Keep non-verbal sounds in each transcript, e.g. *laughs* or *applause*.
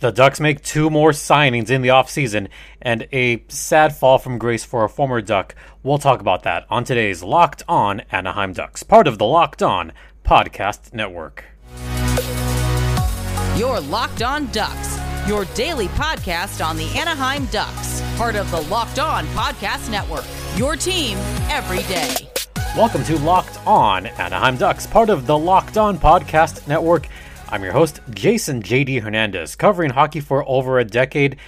The Ducks make two more signings in the offseason and a sad fall from grace for a former Duck. We'll talk about that on today's Locked On Anaheim Ducks, part of the Locked On Podcast Network. Your Locked On Ducks, your daily podcast on the Anaheim Ducks, part of the Locked On Podcast Network. Your team every day. Welcome to Locked On Anaheim Ducks, part of the Locked On Podcast Network. I'm your host, Jason JD Hernandez, covering hockey for over a decade.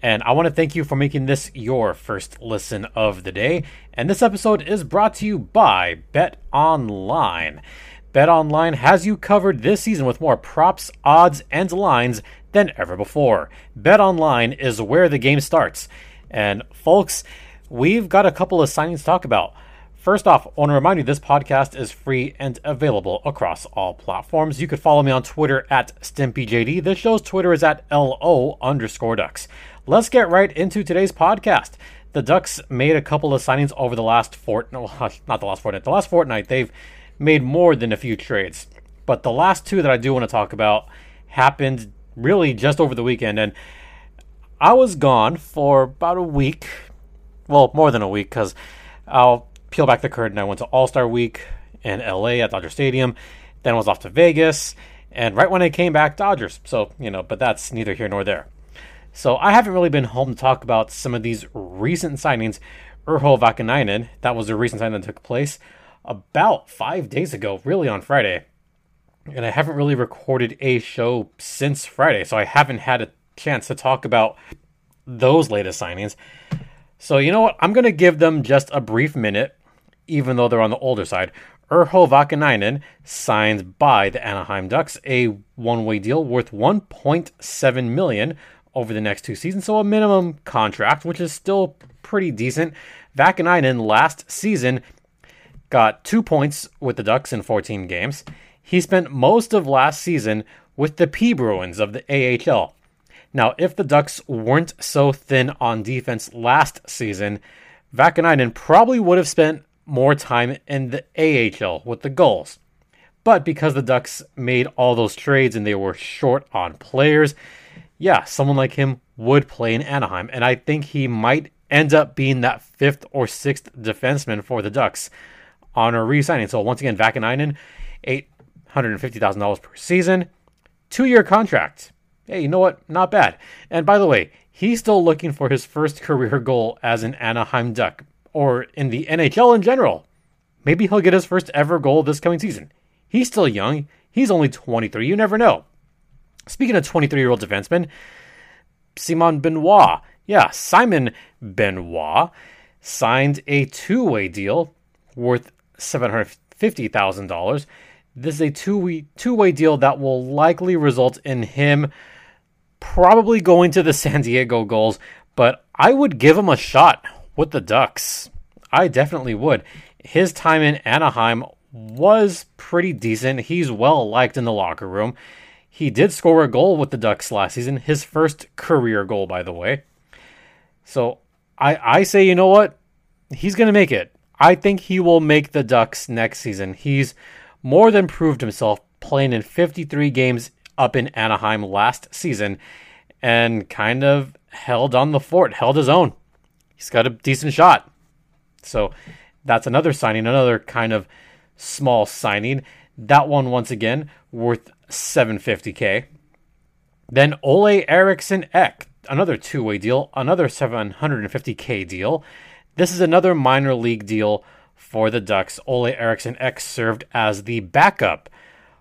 And I want to thank you for making this your first listen of the day. And this episode is brought to you by Bet Online. Bet Online has you covered this season with more props, odds, and lines than ever before. Bet Online is where the game starts. And folks, we've got a couple of signings to talk about. First off, I want to remind you this podcast is free and available across all platforms. You could follow me on Twitter at StimpyJD. This show's Twitter is at LO underscore Ducks. Let's get right into today's podcast. The Ducks made a couple of signings over the last fortnight, *laughs* not the last fortnight, the last fortnight. They've made more than a few trades. But the last two that I do want to talk about happened really just over the weekend. And I was gone for about a week. Well, more than a week because I'll peel back the curtain, I went to All Star Week in LA at Dodger Stadium. Then was off to Vegas. And right when I came back, Dodgers. So, you know, but that's neither here nor there. So I haven't really been home to talk about some of these recent signings. Urho Vaakanainen, that was a recent signing that took place about five days ago, really on Friday. And I haven't really recorded a show since Friday, so I haven't had a chance to talk about those latest signings. So, you know what? I'm going to give them just a brief minute even though they're on the older side. Urho Vaakanainen signs by the Anaheim Ducks a one-way deal worth 1.7 million over the next two seasons, so a minimum contract, which is still pretty decent. Vaakanainen last season got two points with the Ducks in 14 games. He spent most of last season with the P Bruins of the AHL. Now, if the Ducks weren't so thin on defense last season, Vaakanainen probably would have spent more time in the AHL with the Gulls. But because the Ducks made all those trades and they were short on players, yeah, someone like him would play in Anaheim. And I think he might end up being that fifth or sixth defenseman for the Ducks on a re signing. So once again, Vaakanainen, $850,000 per season, two year contract. Hey, you know what? Not bad. And by the way, he's still looking for his first career goal as an Anaheim Duck or in the NHL in general. Maybe he'll get his first ever goal this coming season. He's still young. He's only 23. You never know. Speaking of 23 year old defensemen, Simon Benoit, yeah, Simon Benoit signed a two way deal worth $750,000. This is a two way deal that will likely result in him probably going to the San Diego Gulls, but I would give him a shot with the Ducks. I definitely would. His time in Anaheim was pretty decent. He's well liked in the locker room. He did score a goal with the Ducks last season, his first career goal, by the way. So I, I say, you know what? He's going to make it. I think he will make the Ducks next season. He's more than proved himself playing in 53 games up in Anaheim last season and kind of held on the fort, held his own he's got a decent shot. So that's another signing, another kind of small signing. That one once again worth 750k. Then Olle Eriksson Ek, another two-way deal, another 750k deal. This is another minor league deal for the Ducks. Olle Eriksson Ek served as the backup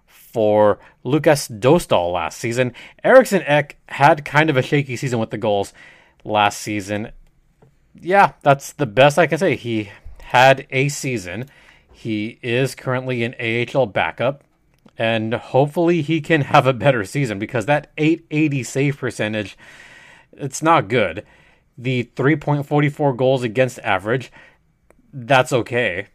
for Lukas Dostal last season. Eriksson Ek had kind of a shaky season with the Gulls last season yeah, that's the best I can say. He had a season. He is currently an AHL backup, and hopefully he can have a better season because that 880 save percentage, it's not good. The 3.44 goals against average, that's okay.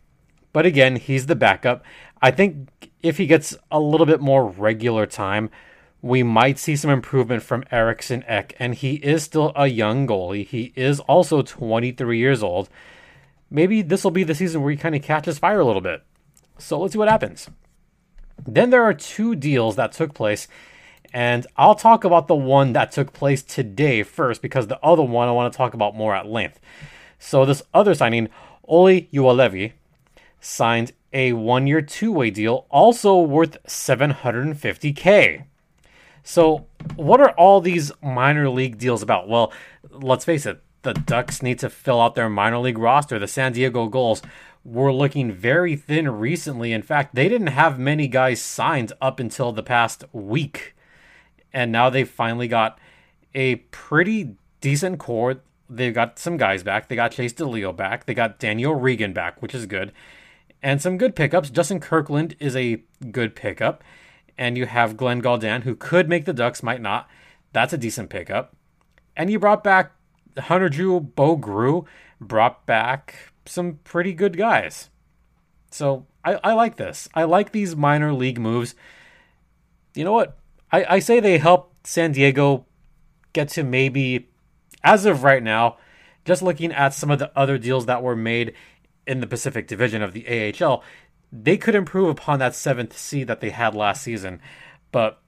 But again, he's the backup. I think if he gets a little bit more regular time, we might see some improvement from Eriksson Ek, and he is still a young goalie. He is also 23 years old. Maybe this will be the season where he kind of catches fire a little bit. So let's see what happens. Then there are two deals that took place, And I'll talk about the one that took place today first because the other one I want to talk about more at length. So, this other signing, Olli Juolevi, signed a one year two way deal, also worth 750K. So, what are all these minor league deals about? Well, let's face it, the Ducks need to fill out their minor league roster. The San Diego Gulls were looking very thin recently. In fact, they didn't have many guys signed up until the past week. And now they've finally got a pretty decent core. They've got some guys back. They got Chase DeLeo back. They got Danny O'Regan back, which is good. And some good pickups. Justin Kirkland is a good pickup. And you have Glenn Gawdin, who could make the Ducks, might not. That's a decent pickup. And you brought back Hunter Drew, Bo Groulx, brought back some pretty good guys. So I, I like this. I like these minor league moves. You know what? I, I say they help San Diego get to maybe, as of right now, just looking at some of the other deals that were made in the Pacific Division of the AHL, they could improve upon that seventh seed that they had last season. But,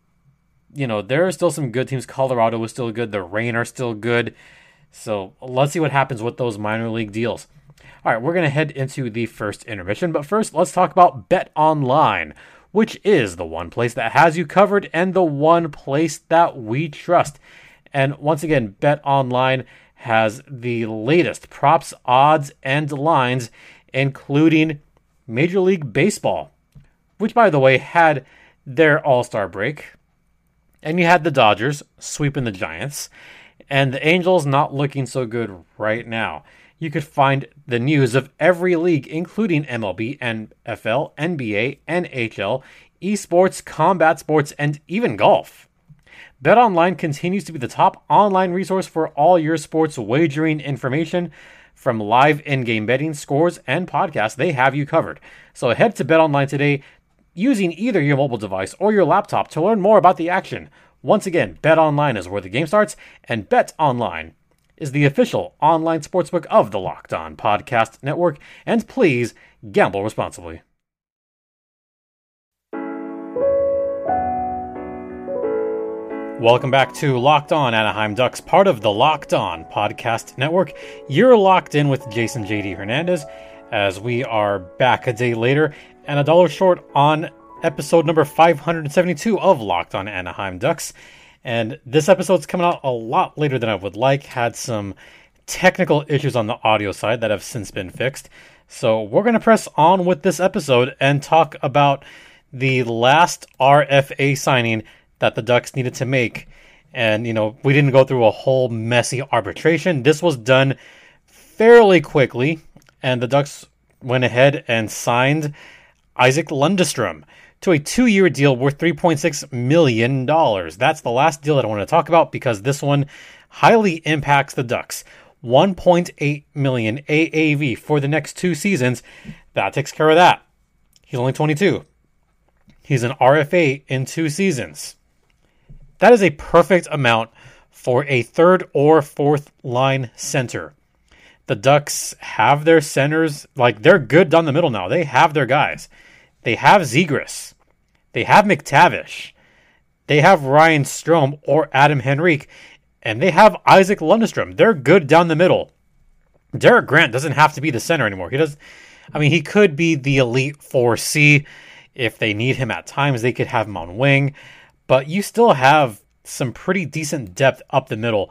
you know, there are still some good teams. Colorado was still good. The Reign are still good. So let's see what happens with those minor league deals. All right, we're going to head into the first intermission, but first let's talk about Bet Online, which is the one place that has you covered and the one place that we trust. And once again, Bet Online has the latest props, odds, and lines, including Major League Baseball, which, by the way, had their All Star break. And you had the Dodgers sweeping the Giants, and the Angels not looking so good right now you could find the news of every league, including MLB, NFL, NBA, NHL, esports, combat sports, and even golf. BetOnline continues to be the top online resource for all your sports wagering information. From live in-game betting, scores, and podcasts, they have you covered. So head to BetOnline today using either your mobile device or your laptop to learn more about the action. Once again, BetOnline is where the game starts, and BetOnline is the official online sportsbook of the Locked On Podcast Network, and please gamble responsibly. Welcome back to Locked On Anaheim Ducks, part of the Locked On Podcast Network. You're locked in with Jason JD Hernandez as we are back a day later and a dollar short on episode number 572 of Locked On Anaheim Ducks. And this episode's coming out a lot later than I would like. Had some technical issues on the audio side that have since been fixed. So we're going to press on with this episode and talk about the last RFA signing that the Ducks needed to make. And, you know, we didn't go through a whole messy arbitration. This was done fairly quickly, and the Ducks went ahead and signed Isac Lundestrom to a two year deal worth $3.6 million. That's the last deal that I want to talk about because this one highly impacts the Ducks. 1.8 million AAV for the next two seasons. That takes care of that. He's only 22. He's an RFA in two seasons. That is a perfect amount for a third or fourth line center. The Ducks have their centers, like they're good down the middle now. They have their guys. They have Zegras. They have McTavish. They have Ryan Strome or Adam Henrique. And they have Isac Lundestrom. They're good down the middle. Derek Grant doesn't have to be the center anymore. He does. I mean, he could be the elite 4C if they need him at times. They could have him on wing, but you still have some pretty decent depth up the middle.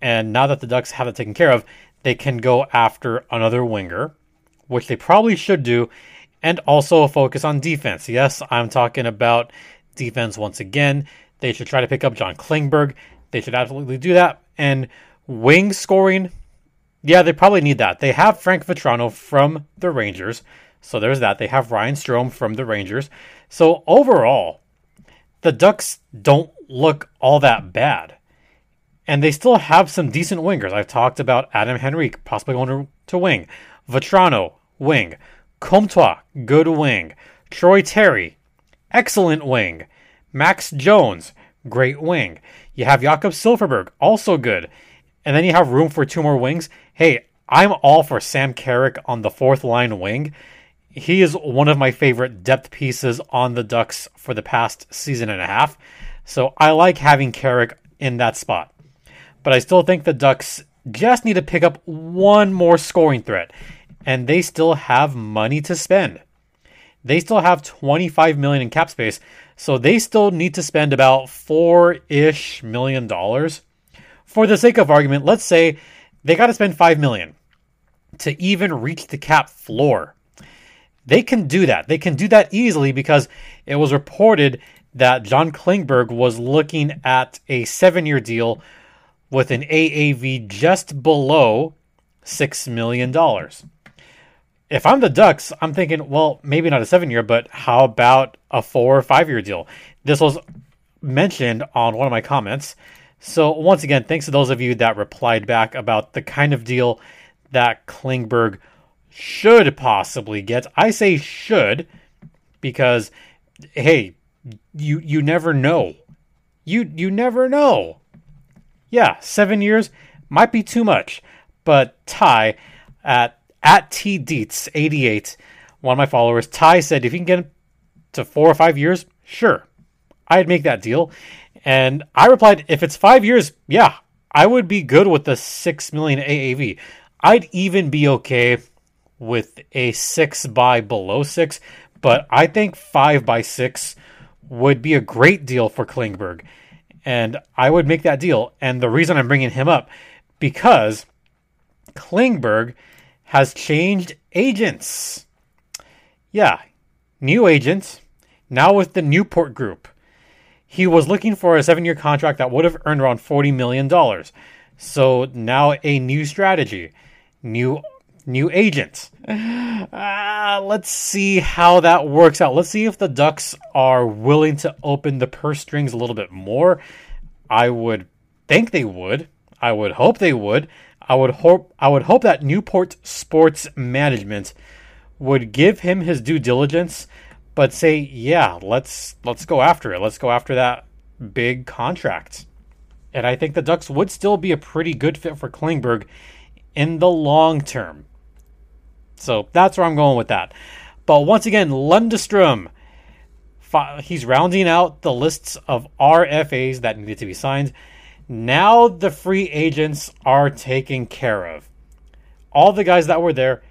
And now that the Ducks have it taken care of, they can go after another winger, which they probably should do and also focus on defense. Yes, I'm talking about defense once again. They should try to pick up John Klingberg. They should absolutely do that. And wing scoring, yeah, they probably need that. They have Frank Vatrano from the Rangers. So there's that. They have Ryan Strome from the Rangers. So overall, the Ducks don't look all that bad. And they still have some decent wingers. I've talked about Adam Henrique possibly going to wing. Vatrano, wing. Comtois, good wing. Troy Terry, excellent wing. Max Jones, great wing. You have Jakob Silfverberg, also good. And then you have room for two more wings. Hey, I'm all for Sam Carrick on the fourth line wing. He is one of my favorite depth pieces on the Ducks for the past season and a half. So I like having Carrick in that spot. But I still think the Ducks just need to pick up one more scoring threat, and they still have money to spend. They still have 25 million in cap space, so they still need to spend about 4-ish million dollars. For the sake of argument, let's say they got to spend 5 million to even reach the cap floor. They can do that. They can do that easily because it was reported that John Klingberg was looking at a 7-year deal with an AAV just below $6 million. If I'm the Ducks, I'm thinking, well, maybe not a seven year, but how about a four or five year deal? This was mentioned on one of my comments. So, once again, thanks to those of you that replied back about the kind of deal that Klingberg should possibly get. I say should because, hey, you you never know. You you never know yeah, seven years might be too much. But Ty at at T Deets 88, one of my followers, Ty said if you can get to four or five years, sure, I'd make that deal. And I replied, if it's five years, yeah, I would be good with the six million AAV. I'd even be okay with a six by below six, but I think five by six would be a great deal for Klingberg and I would make that deal. And the reason I'm bringing him up because Klingberg has changed agents. Yeah, new agent, now with the Newport Group. He was looking for a seven year contract that would have earned around $40 million. So now a new strategy, new new agent. Uh, let's see how that works out. Let's see if the Ducks are willing to open the purse strings a little bit more. I would think they would. I would hope they would. I would hope I would hope that Newport Sports Management would give him his due diligence, but say, yeah, let's let's go after it. Let's go after that big contract. And I think the Ducks would still be a pretty good fit for Klingberg in the long term. So that's where I'm going with that. But once again, Lundestrom, he's rounding out the lists of RFAs that needed to be signed. Now the free agents are taken care of. All the guys that were there,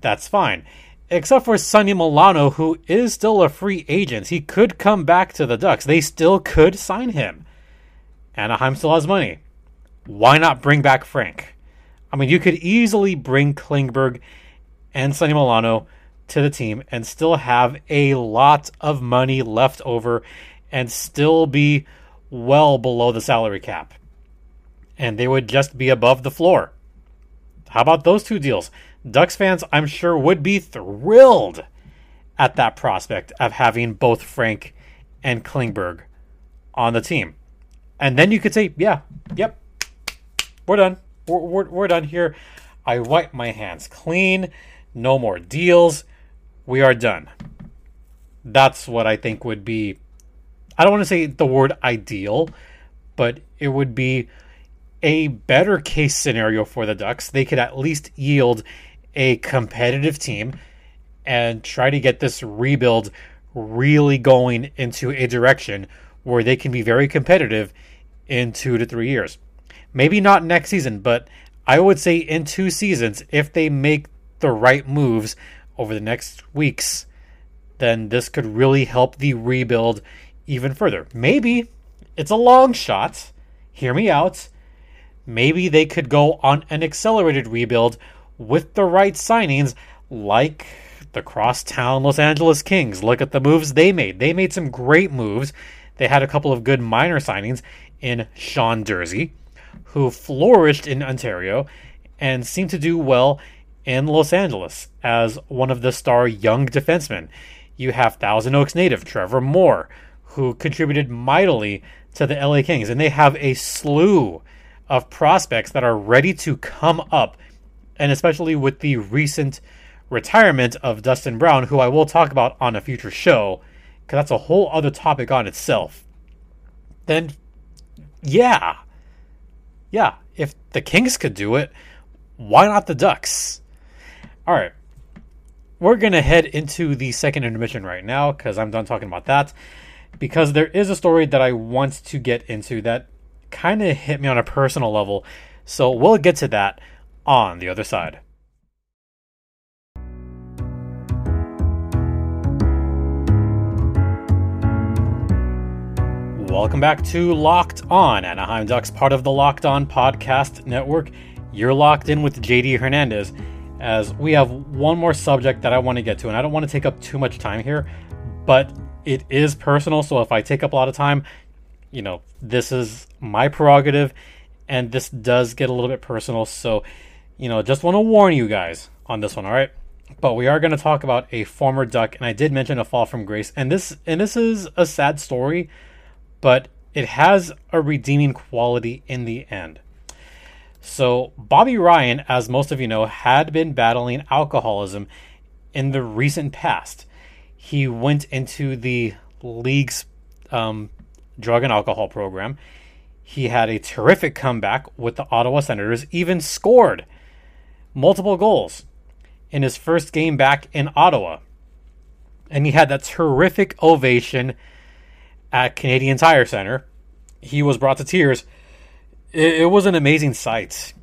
that's fine. Except for Sonny Milano, who is still a free agent. He could come back to the Ducks. They still could sign him. Anaheim still has money. Why not bring back Frank? I mean, you could easily bring Klingberg and Sonny Milano to the team and still have a lot of money left over and still be well below the salary cap. And they would just be above the floor. How about those two deals? Ducks fans, I'm sure, would be thrilled at that prospect of having both Frank and Klingberg on the team. And then you could say, yeah, yep, we're done. We're, we're, we're done here. I wipe my hands clean no more deals. We are done. That's what I think would be. I don't want to say the word ideal, but it would be a better case scenario for the Ducks. They could at least yield a competitive team and try to get this rebuild really going into a direction where they can be very competitive in two to three years. Maybe not next season, but I would say in two seasons, if they make the right moves over the next weeks, then this could really help the rebuild even further. Maybe it's a long shot. Hear me out. Maybe they could go on an accelerated rebuild with the right signings, like the crosstown Los Angeles Kings. Look at the moves they made. They made some great moves. They had a couple of good minor signings in Sean Durzi, who flourished in Ontario and seemed to do well in Los Angeles as one of the star young defensemen. You have Thousand Oaks native Trevor Moore, who contributed mightily to the LA Kings, and they have a slew of prospects that are ready to come up, and especially with the recent retirement of Dustin Brown, who I will talk about on a future show, because that's a whole other topic on itself. Then, yeah, yeah, if the Kings could do it, why not the Ducks? All right. We're going to head into the second intermission right now because I'm done talking about that. because there is a story that I want to get into that kind of hit me on a personal level. So we'll get to that on the other side. Welcome back to Locked On Anaheim Ducks, part of the Locked On Podcast Network. You're locked in with JD Hernandez as we have one more subject that I want to get to, and I don't want to take up too much time here, but it is personal. So if I take up a lot of time, you know, this is my prerogative, and this does get a little bit personal. So, you know, just want to warn you guys on this one, all right? But we are going to talk about a former Duck, and I did mention a fall from grace, and this and this is a sad story but it has a redeeming quality in the end. So, Bobby Ryan, as most of you know, had been battling alcoholism in the recent past. He went into the league's um, drug and alcohol program. He had a terrific comeback with the Ottawa Senators, even scored multiple goals in his first game back in Ottawa. And he had that terrific ovation at Canadian Tire Center. He was brought to tears. It, it was an amazing sight.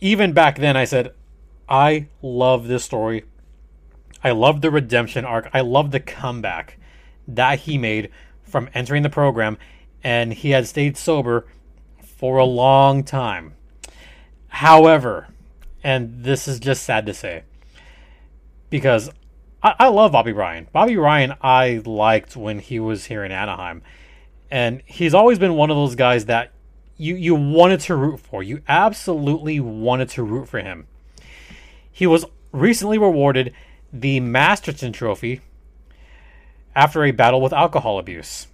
Even back then, I said, I love this story. I love the redemption arc. I love the comeback that he made from entering the program, and he had stayed sober for a long time. However, and this is just sad to say, because I, I love Bobby Ryan. Bobby Ryan, I liked when he was here in Anaheim, and he's always been one of those guys that you you wanted to root for. You absolutely wanted to root for him. He was recently rewarded the Masterton Trophy after a battle with alcohol abuse,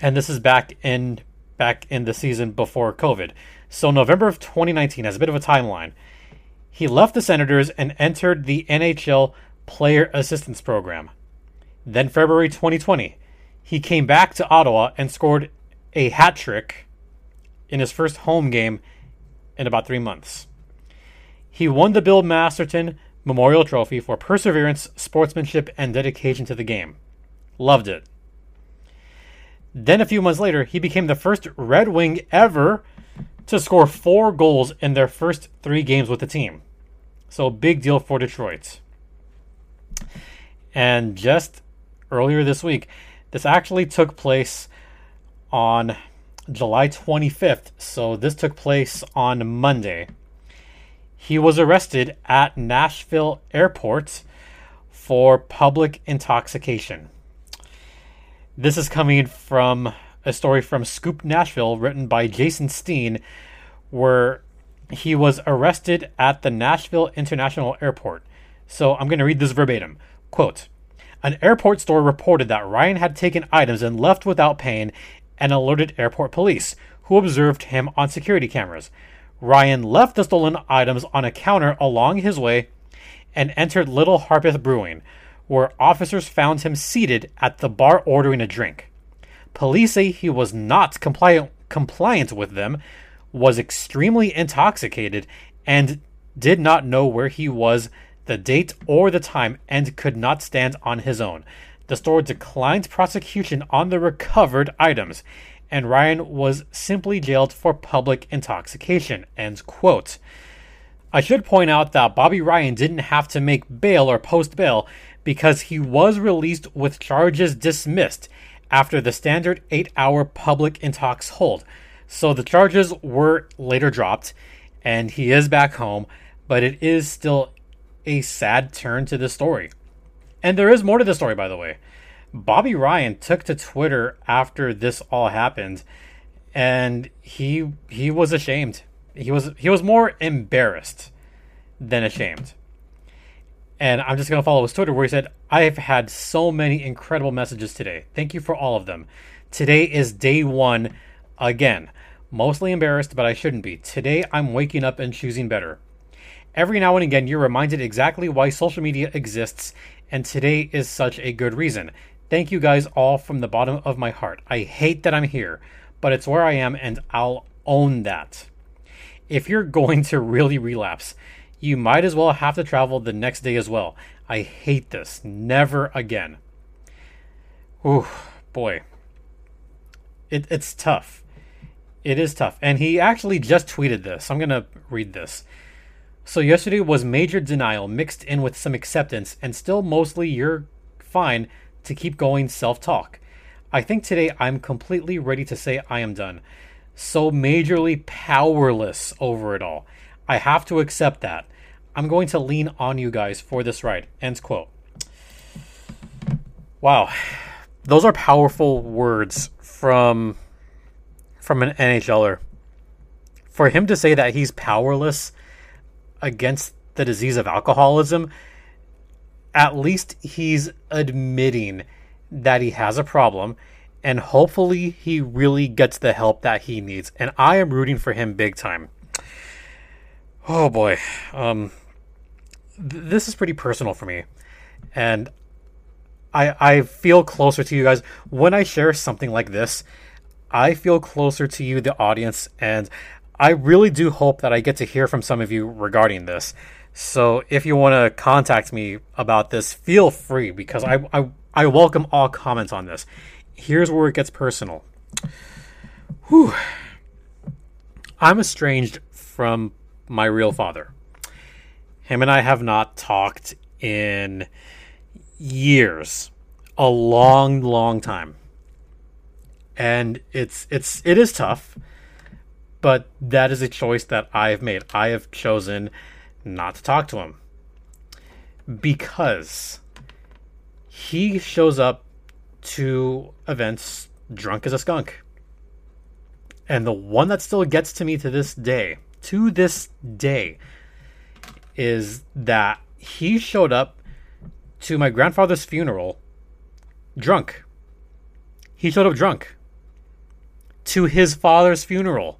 and this is back in back in the season before COVID. So November of 2019 has a bit of a timeline. He left the Senators and entered the NHL Player Assistance Program. Then, February 2020, he came back to Ottawa and scored a hat trick in his first home game in about three months. He won the Bill Masterton Memorial Trophy for perseverance, sportsmanship, and dedication to the game. Loved it. Then, a few months later, he became the first Red Wing ever to score four goals in their first three games with the team. So, big deal for Detroit. And just earlier this week, this actually took place on July 25th. So this took place on Monday. He was arrested at Nashville Airport for public intoxication. This is coming from a story from Scoop Nashville written by Jason Steen, where he was arrested at the Nashville International Airport. So I'm going to read this verbatim. Quote An airport store reported that Ryan had taken items and left without paying and alerted airport police, who observed him on security cameras. Ryan left the stolen items on a counter along his way and entered Little Harpeth Brewing, where officers found him seated at the bar ordering a drink. Police say he was not compliant, compliant with them, was extremely intoxicated, and did not know where he was the date or the time and could not stand on his own. The store declined prosecution on the recovered items, and Ryan was simply jailed for public intoxication. End quote. I should point out that Bobby Ryan didn't have to make bail or post bail because he was released with charges dismissed after the standard eight hour public intox hold. So the charges were later dropped, and he is back home, but it is still a sad turn to the story. And there is more to the story, by the way. Bobby Ryan took to Twitter after this all happened, and he he was ashamed. He was he was more embarrassed than ashamed. And I'm just gonna follow his Twitter where he said, I have had so many incredible messages today. Thank you for all of them. Today is day one again. Mostly embarrassed, but I shouldn't be. Today I'm waking up and choosing better. Every now and again, you're reminded exactly why social media exists, and today is such a good reason. Thank you guys all from the bottom of my heart. I hate that I'm here, but it's where I am, and I'll own that. If you're *laughs* going to really relapse, you might as well have to travel the next day as well. I hate this. Never again. Ooh, boy. It, it's tough. It is tough. And he actually just tweeted this. I'm going to read this. So, yesterday was major denial mixed in with some acceptance, and still mostly you're fine to keep going self talk. I think today I'm completely ready to say I am done. So majorly powerless over it all. I have to accept that. I'm going to lean on you guys for this ride. Ends quote. Wow. Those are powerful words from from an NHLer. For him to say that he's powerless against the disease of alcoholism, at least he's admitting that he has a problem and hopefully he really gets the help that he needs. And I am rooting for him big time. Oh boy. Um th- this is pretty personal for me. And I I feel closer to you guys when I share something like this. I feel closer to you the audience and I really do hope that I get to hear from some of you regarding this. So if you want to contact me about this, feel free because I, I I welcome all comments on this. Here's where it gets personal. Whew. I'm estranged from my real father. Him and I have not talked in years. A long, long time. And it's it's it is tough, but that is a choice that I've made. I have chosen not to talk to him. Because he shows up to events drunk as a skunk. And the one that still gets to me to this day, to this day, is that he showed up to my grandfather's funeral drunk. He showed up drunk to his father's funeral.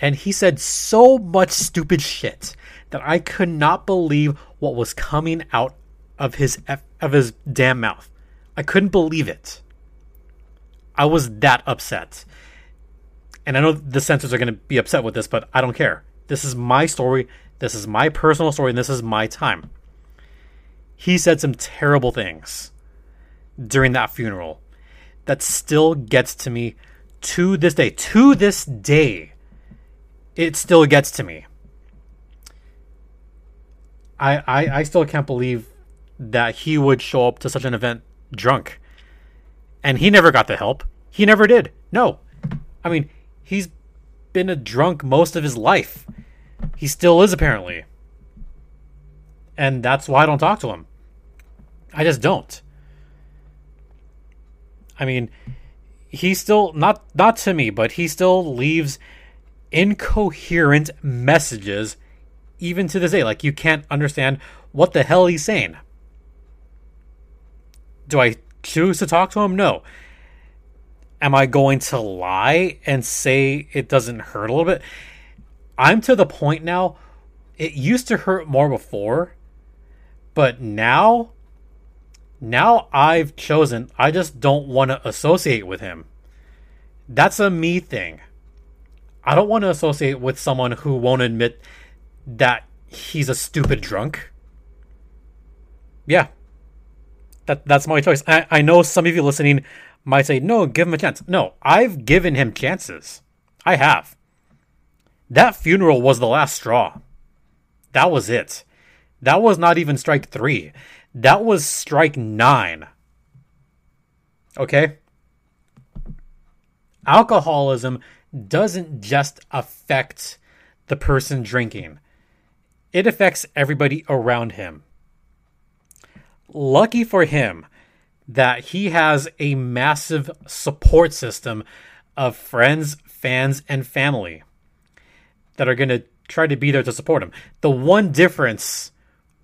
And he said so much stupid shit that I could not believe what was coming out of his of his damn mouth. I couldn't believe it. I was that upset. And I know the censors are going to be upset with this, but I don't care. This is my story. This is my personal story, and this is my time. He said some terrible things during that funeral that still gets to me to this day. To this day, it still gets to me. I, I, I still can't believe that he would show up to such an event drunk. And he never got the help. He never did. No. I mean, he's been a drunk most of his life. He still is, apparently. And that's why I don't talk to him. I just don't. I mean, he still not not to me, but he still leaves incoherent messages even to this day. Like you can't understand what the hell he's saying. Do I choose to talk to him? No. Am I going to lie and say it doesn't hurt a little bit? I'm to the point now, it used to hurt more before, but now, now I've chosen, I just don't want to associate with him. That's a me thing. I don't want to associate with someone who won't admit that he's a stupid drunk. Yeah, that that's my choice. I, I know some of you listening might say, no, give him a chance. No, I've given him chances. I have. That funeral was the last straw. That was it. That was not even strike three. That was strike nine. Okay? Alcoholism doesn't just affect the person drinking, it affects everybody around him lucky for him that he has a massive support system of friends, fans, and family that are going to try to be there to support him. The one difference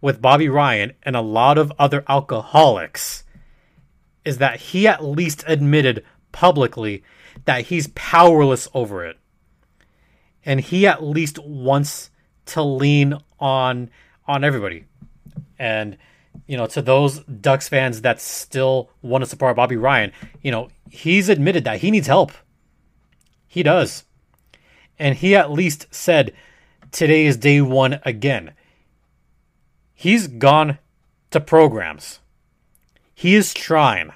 with Bobby Ryan and a lot of other alcoholics is that he at least admitted publicly that he's powerless over it. And he at least wants to lean on on everybody. And you know, to those Ducks fans that still want to support Bobby Ryan, you know, he's admitted that he needs help. He does. And he at least said, today is day one again. He's gone to programs. He is trying.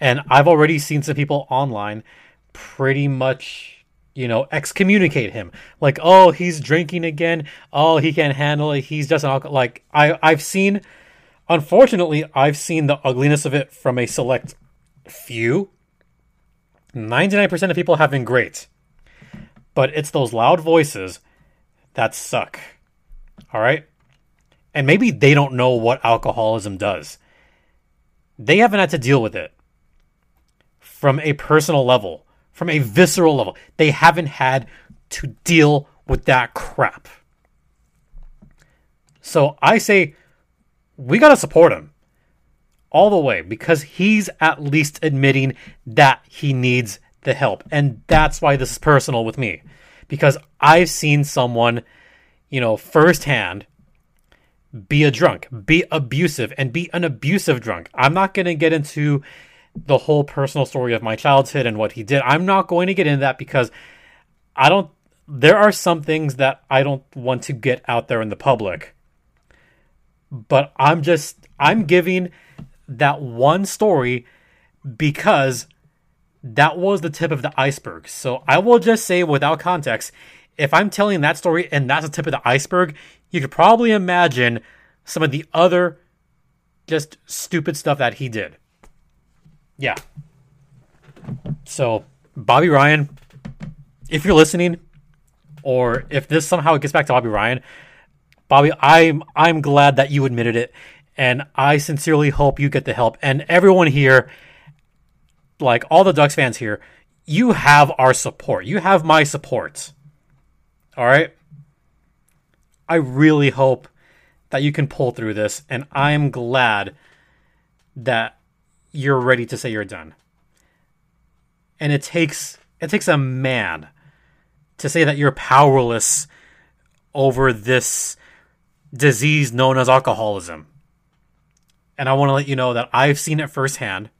And I've already seen some people online pretty much, you know, excommunicate him. Like, oh, he's drinking again. Oh, he can't handle it. He's just an alcohol. Like, I, I've seen, unfortunately, I've seen the ugliness of it from a select few. 99% of people have been great. But it's those loud voices that suck. All right? And maybe they don't know what alcoholism does. They haven't had to deal with it from a personal level, from a visceral level. They haven't had to deal with that crap. So I say we got to support him all the way because he's at least admitting that he needs the help. And that's why this is personal with me because I've seen someone, you know, firsthand be a drunk, be abusive, and be an abusive drunk. I'm not going to get into the whole personal story of my childhood and what he did. I'm not going to get into that because I don't, there are some things that I don't want to get out there in the public. But I'm just, I'm giving that one story because that was the tip of the iceberg. So I will just say without context, if I'm telling that story and that's the tip of the iceberg, you could probably imagine some of the other just stupid stuff that he did. Yeah. So, Bobby Ryan, if you're listening, or if this somehow gets back to Bobby Ryan, Bobby, I'm I'm glad that you admitted it, and I sincerely hope you get the help. And everyone here, like all the Ducks fans here, you have our support. You have my support. All right. I really hope that you can pull through this, and I'm glad that you're ready to say you're done. And it takes it takes a man to say that you're powerless over this disease known as alcoholism. And I want to let you know that I've seen it firsthand.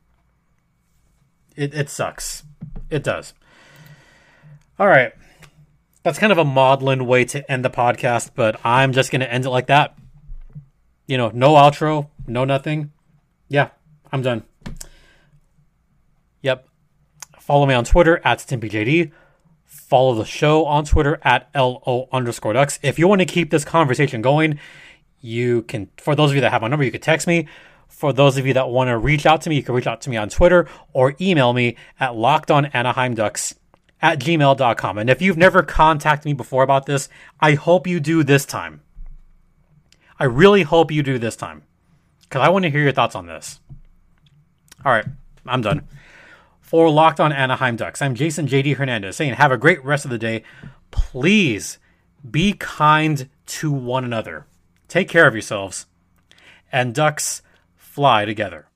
It, it sucks. It does. All right that's kind of a maudlin way to end the podcast, but I'm just going to end it like that. You know, no outro, no nothing. Yeah, I'm done. Yep. Follow me on Twitter at StimpyJD. Follow the show on Twitter at LO underscore ducks. If you want to keep this conversation going, you can, for those of you that have my number, you can text me. For those of you that want to reach out to me, you can reach out to me on Twitter or email me at lockedonanaheimducks at gmail.com. And if you've never contacted me before about this, I hope you do this time. I really hope you do this time because I want to hear your thoughts on this. All right, I'm done. For Locked On Anaheim Ducks, I'm Jason JD Hernandez saying, have a great rest of the day. Please be kind to one another. Take care of yourselves. And Ducks fly together.